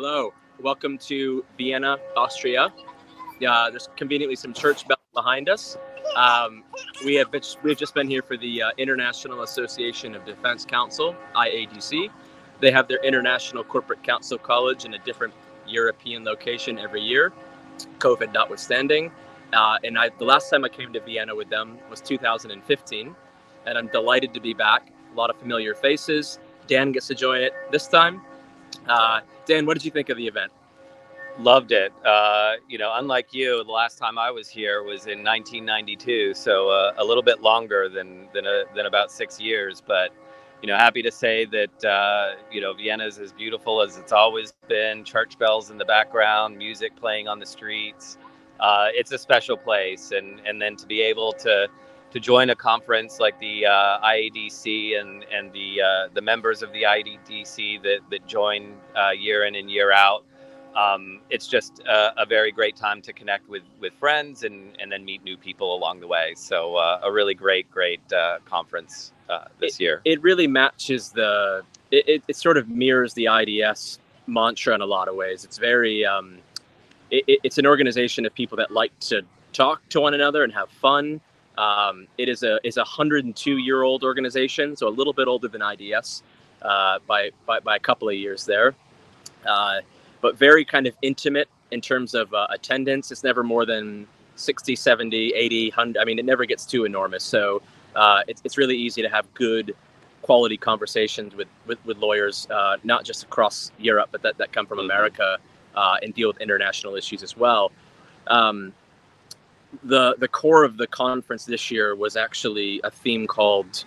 Hello. Welcome to Vienna, Austria. Uh, there's conveniently some church bells behind us. Um, we have been, we've just been here for the uh, International Association of Defense Counsel (IADC). They have their International Corporate Counsel College in a different European location every year, COVID notwithstanding. Uh, and I, the last time I came to Vienna with them was 2015, and I'm delighted to be back. A lot of familiar faces. Dan gets to join it this time. Uh, Dan, what did you think of the event? Loved it. Uh, you know, unlike you, the last time I was here was in 1992, so uh, a little bit longer than than, a, than about six years. But you know, happy to say that uh, you know Vienna is as beautiful as it's always been. Church bells in the background, music playing on the streets. Uh, it's a special place, and and then to be able to to join a conference like the uh, IADC and and the uh, the members of the IADC that that join uh, year in and year out. Um, it's just a, a, very great time to connect with with friends and and then meet new people along the way. So uh, a really great great uh, conference uh, this it, year. It really matches the it, it, it, sort of mirrors the IDS mantra in a lot of ways. It's very um, it's an organization of people that like to talk to one another and have fun um, it is a is a 102 year old organization, so a little bit older than IDS uh, by, by, by a couple of years there, uh, but very kind of intimate in terms of uh, attendance. It's never more than 60, 70, 80, 100. I mean, it never gets too enormous. So uh, it's, it's really easy to have good quality conversations with, with, with lawyers, uh, not just across Europe, but that, that come from mm-hmm. America uh, and deal with international issues as well. Um, the the core of the conference this year was actually a theme called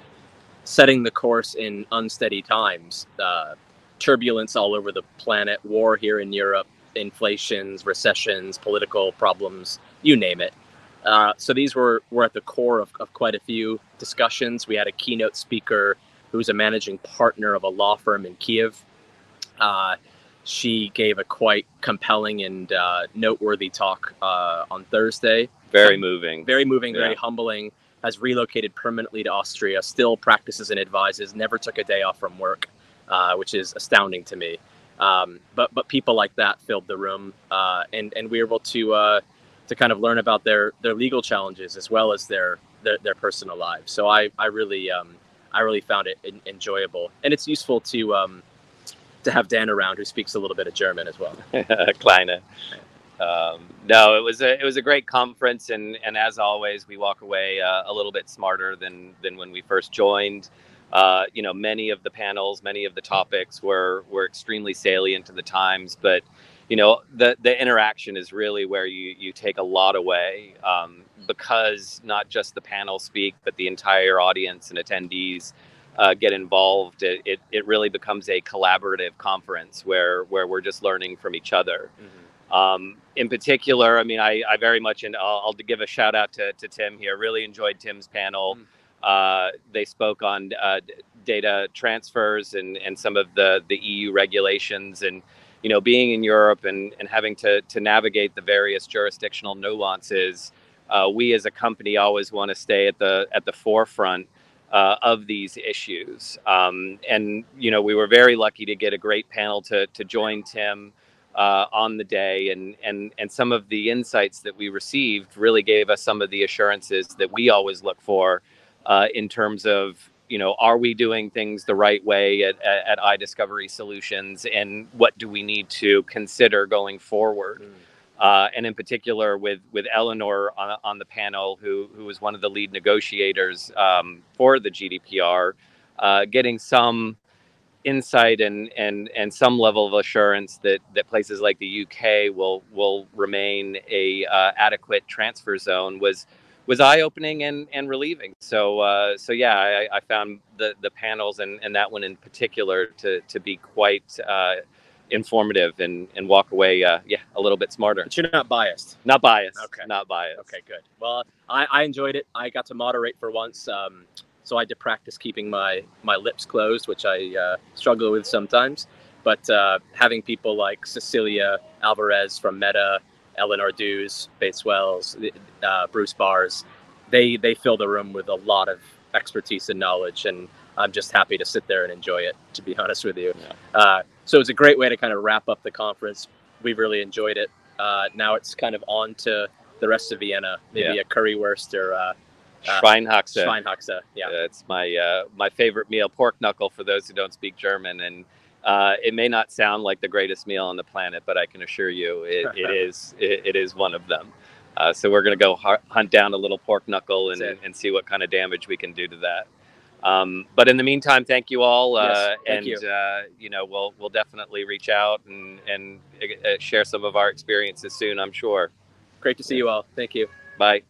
setting the course in unsteady times uh, turbulence all over the planet war here in europe inflations recessions political problems you name it. Uh, so these were were at the core of, of quite a few discussions. We had a keynote speaker who's a managing partner of a law firm in kiev uh, she gave a quite compelling and uh, noteworthy talk uh, on thursday very moving. Very moving, yeah. very humbling. Has relocated permanently to Austria, still practices and advises, never took a day off from work, uh, which is astounding to me. Um, but but people like that filled the room, uh, and and we were able to uh, to kind of learn about their their legal challenges as well as their their, their personal lives. So I I really um, I really found it in, enjoyable, and it's useful to um, to have Dan around who speaks a little bit of German as well. Kleine um, no, it was a it was a great conference, and and as always, we walk away uh, a little bit smarter than than when we first joined. Uh, you know, many of the panels, many of the topics were were extremely salient to the times, but you know, the the interaction is really where you you take a lot away um, because not just the panel speak, but the entire audience and attendees. Uh, get involved, it, it, it, really becomes a collaborative conference where where we're just learning from each other. Mm-hmm. Um, in particular, I mean, I, I very much, and I'll, I'll, give a shout out to, to Tim here. Really enjoyed Tim's panel. Mm. Uh, they spoke on uh, data transfers and, and some of the, the EU regulations and, you know, being in Europe and, and having to, to navigate the various jurisdictional nuances. Uh, we as a company always want to stay at the at the forefront uh, of these issues. Um, and you know, we were very lucky to get a great panel to to join Tim uh, on the day, and and and some of the insights that we received really gave us some of the assurances that we always look for uh, in terms of you know are we doing things the right way at, at, at iDiscovery Solutions, and what do we need to consider going forward. Mm. Uh, and in particular with with Eleanor on, on the panel, who who was one of the lead negotiators um, for the GDPR, uh, getting some insight and and and some level of assurance that that places like the UK will will remain a uh, adequate transfer zone was was eye opening and and relieving. So uh, so yeah, I, I, found the the panels and and that one in particular to to be quite. Uh, informative and and walk away uh, yeah a little bit smarter. But you're not biased. Not biased. Okay. Not biased. Okay good. Well i i enjoyed it. I got to moderate for once. Um so I had to practice keeping my my lips closed, which I uh, struggle with sometimes. But uh, having people like Cecilia Alvarez from Meta, Eleanor Duhs, Bates Wells, uh, Bruce Bars, they they fill the room with a lot of expertise and knowledge, and I'm just happy to sit there and enjoy it. To be honest with you, yeah. Uh, so it's a great way to kind of wrap up the conference. We've really enjoyed it. Uh, now it's kind of on to the rest of Vienna, maybe Yeah. a currywurst or uh, Schweinhaxe. Schweinhaxe. Yeah. Uh, it's my uh, my favorite meal, pork knuckle. For those who don't speak German, and uh, it may not sound like the greatest meal on the planet, but I can assure you, it, it is it, it is one of them. Uh, so we're gonna go hu- hunt down a little pork knuckle and, and see what kind of damage we can do to that. Um, but in the meantime, thank you all, uh, Yes, thank and you. Uh, you know we'll we'll definitely reach out and and uh, share some of our experiences soon. I'm sure. Great to see you all. Thank you. Bye.